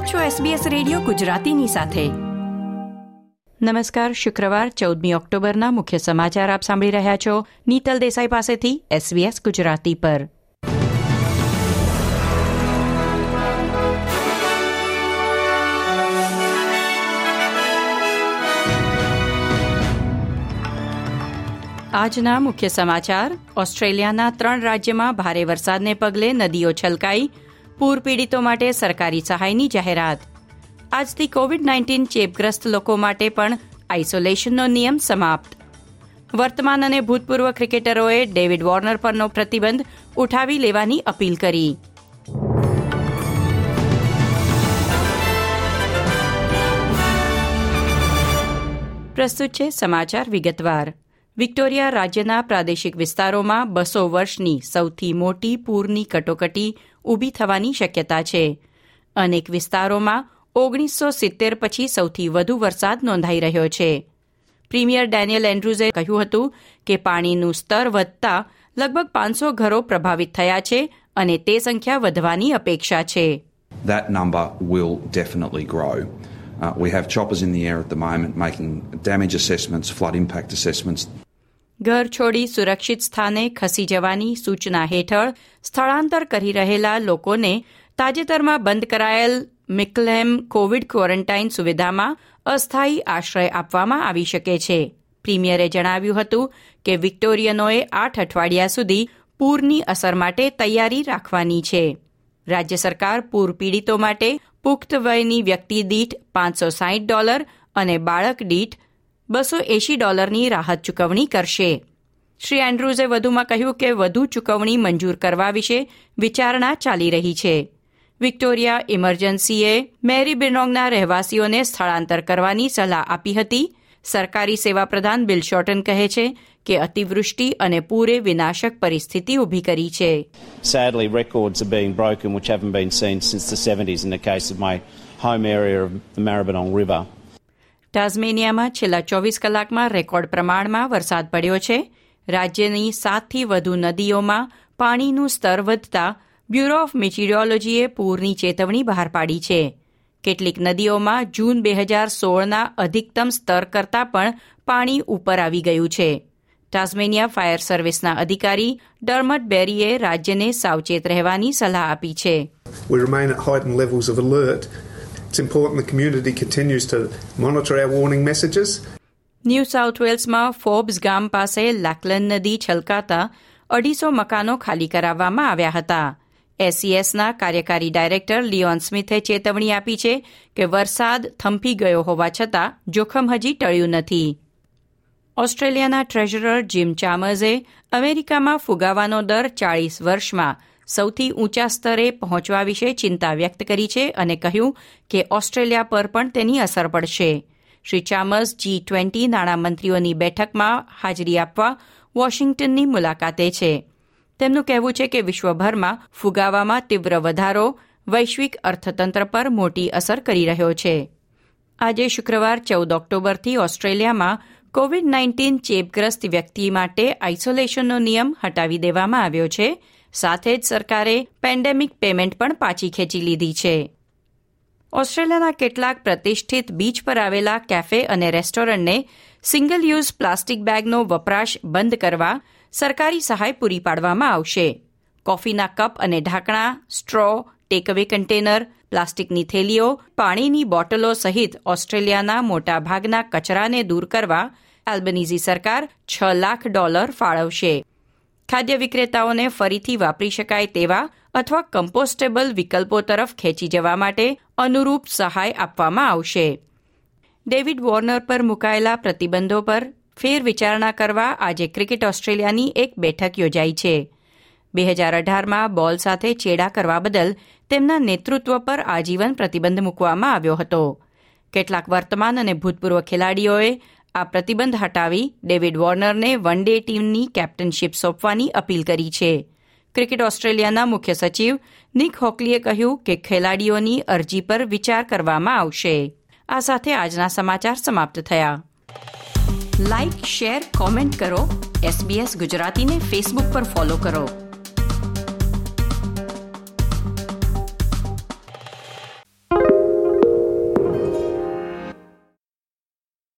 આપ છો SBS radio ગુજરાતીની સાથે. નમસ્કાર, શુક્રવાર, ચૌદમી ઓક્ટોબરના મુખ્ય સમાચાર આપ સાંભળી રહ્યા છો. નીતલ દેસાઈ પાસેથી SBS ગુજરાતી પર. આજના મુખ્ય સમાચાર, ઓસ્ટ્રેલિયાના ત્રણ રાજ્યમાં ભારે વરસાદને પગલે નદીઓ છલકાઈ. પૂર પીડિતો માટે સરકારી સહાયની જાહેરાત. આજથી કોવિડ નાઇન્ટીન ચેપગ્રસ્ત લોકો માટે પણ આઇસોલેશનનો નિયમ સમાપ્ત. વર્તમાન અને ભૂતપૂર્વ ક્રિકેટરોએ ડેવિડ વોર્નર પરનો પ્રતિબંધ ઉઠાવી લેવાની અપીલ કરી. પ્રસ્તુત છે સમાચાર વિગતવાર. વિક્ટોરિયા રાજ્યના પ્રાદેશિક વિસ્તારોમાં બસો વર્ષની સૌથી મોટી પૂરની કટોકટી ઊભી થવાની શક્યતા છે અનેક વિસ્તારોમાં ઓગણીસો સિત્તેર પછી સૌથી વધુ વરસાદ નોંધાઈ રહ્યો છે પ્રીમિયર ડેનિયલ એન્ડ્રુઝે કહ્યું હતું કે પાણીનું સ્તર વધતા લગભગ પાંચસો ઘરો પ્રભાવિત થયા છે અને તે સંખ્યા વધવાની અપેક્ષા છે That number will definitely grow. Uh, we have choppers in the air at the moment making damage assessments, flood impact assessments. ઘર છોડી સુરક્ષિત સ્થાને ખસી જવાની સૂચના હેઠળ સ્થળાંતર કરી રહેલા લોકોને તાજેતરમાં બંધ કરાયેલ મિકલેમ કોવિડ ક્વોરન્ટાઇન સુવિધામાં અસ્થાયી આશ્રય આપવામાં આવી શકે છે. પ્રીમિયરે જણાવ્યું હતું કે વિક્ટોરિયનોએ આઠ અઠવાડિયા સુધી પૂરની અસર માટે તૈયારી રાખવાની છે. રાજ્ય સરકાર પૂર પીડિતો માટે પુખ્ત વયની વ્યક્તિ દીઠ પાંચસો સાહીઠ ડોલર અને બાળક દીઠ બસો એંશી ડોલરની રાહત ચૂકવણી કરશે. શ્રી એન્ડ્રુઝે વધુમાં કહ્યું કે વધુ ચૂકવણી મંજૂર કરવા વિશે વિચારણા ચાલી રહી છે. વિક્ટોરિયા ઇમરજન્સીએ મેરી બિનોંગના રહેવાસીઓને સ્થળાંતર કરવાની સલાહ આપી હતી. સરકારી સેવા પ્રધાન બિલ શોર્ટન કહે છે કે અતિવૃષ્ટિ અને પૂરે વિનાશક પરિસ્થિતિ ઊભી કરી છે. Sadly, records are being broken which haven't been seen since the 70s in the case of my home area of the Maribyrnong River. ટાઝમેનિયામાં છેલ્લા ચોવીસ કલાકમાં રેકોર્ડ પ્રમાણમાં વરસાદ પડ્યો છે. રાજ્યની સાતથી વધુ નદીઓમાં પાણીનું સ્તર વધતા બ્યુરો ઓફ મિટીરિયોલોજીએ પૂરની ચેતવણી બહાર પાડી છે. કેટલીક નદીઓમાં જૂન બે હજાર સોળના અધિકતમ સ્તર કરતાં પણ પાણી ઉપર આવી ગયું છે. ટાઝમેનિયા ફાયર સર્વિસના અધિકારી ડર્મટ બેરીએ રાજ્યને સાવચેત રહેવાની સલાહ આપી છે. We remain at heightened levels of alert. It's important the community continues to monitor our warning messages. New South વેલ્સમાં Forbes ગામ પાસે લાકલન નદી છલકાતા અઢીસો મકાનો ખાલી કરાવવામાં આવ્યા હતા એસસીએસના કાર્યકારી ડાયરેક્ટર લિયોન સ્મિથે ચેતવણી આપી છે કે વરસાદ થંભી ગયો હોવા છતાં જોખમ હજી ટળ્યું નથી ઓસ્ટ્રેલિયાના ટ્રેઝરર જીમ ચામર્સે અમેરિકામાં ફુગાવાનો દર ચાળીસ વર્ષમાં સૌથી ઊંચા સ્તરે પહોંચવા વિશે ચિંતા વ્યક્ત કરી છે અને કહ્યું કે ઓસ્ટ્રેલિયા પર પણ તેની અસર પડશે. શ્રી ચામર્સ જી ટ્વેન્ટી નાણામંત્રીઓની બેઠકમાં હાજરી આપવા વોશિંગ્ટનની મુલાકાતે છે. તેમનું કહેવું છે કે વિશ્વભરમાં ફુગાવામાં તીવ્ર વધારો વૈશ્વિક અર્થતંત્ર પર મોટી અસર કરી રહ્યો છે. આજે શુક્રવાર ચૌદ ઓક્ટોબરથી ઓસ્ટ્રેલિયામાં કોવિડ નાઇન્ટીન ચેપગ્રસ્ત વ્યક્તિ માટે આઇસોલેશનનો નિયમ હટાવી દેવામાં આવ્યો છે. સાથે જ સરકારે પેન્ડેમિક પેમેન્ટ પણ પાછી ખેંચી લીધી છે. ઓસ્ટ્રેલિયાના કેટલાક પ્રતિષ્ઠિત બીચ પર આવેલા કેફે અને રેસ્ટોરન્ટને સિંગલ યુઝ પ્લાસ્ટિક બેગનો વપરાશ બંધ કરવા સરકારી સહાય પૂરી પાડવામાં આવશે. કોફીના કપ અને ઢાંકણા, સ્ટ્રો, ટેકઅવે કન્ટેનર, પ્લાસ્ટિકની થેલીઓ, પાણીની બોટલો સહિત ઓસ્ટ્રેલિયાના મોટાભાગના કચરાને દૂર કરવા એલ્બનીઝી સરકાર છ લાખ ડોલર ફાળવશે. ખાદ્ય વિક્રેતાઓને ફરીથી વાપરી શકાય તેવા અથવા કમ્પોસ્ટેબલ વિકલ્પો તરફ ખેંચી જવા માટે અનુરૂપ સહાય આપવામાં આવશે. ડેવિડ વોર્નર પર મુકાયેલા પ્રતિબંધો પર ફેર વિચારણા કરવા આજે ક્રિકેટ ઓસ્ટ્રેલિયાની એક બેઠક યોજાઈ છે. બે હજાર અઢારમાં બોલ સાથે ચેડા કરવા બદલ તેમના નેતૃત્વ પર આજીવન પ્રતિબંધ મૂકવામાં આવ્યો હતો. કેટલાક વર્તમાન અને ભૂતપૂર્વ ખેલાડીઓએ આ પ્રતિબંધ હટાવી ડેવિડ વોર્નરને વન ડે ટીમની કેપ્ટનશીપ સોંપવાની અપીલ કરી છે. ક્રિકેટ ઓસ્ટ્રેલિયાના મુખ્ય સચિવ નિક હોકલીએ કહ્યું કે ખેલાડીઓની અરજી પર વિચાર કરવામાં આવશે. આ સાથે આજના સમાચાર સમાપ્ત થયા. લાઇક શેર, કોમેન્ટ કરો. એસબીએસ ગુજરાતીને ફેસબુક પર ફોલો કરો.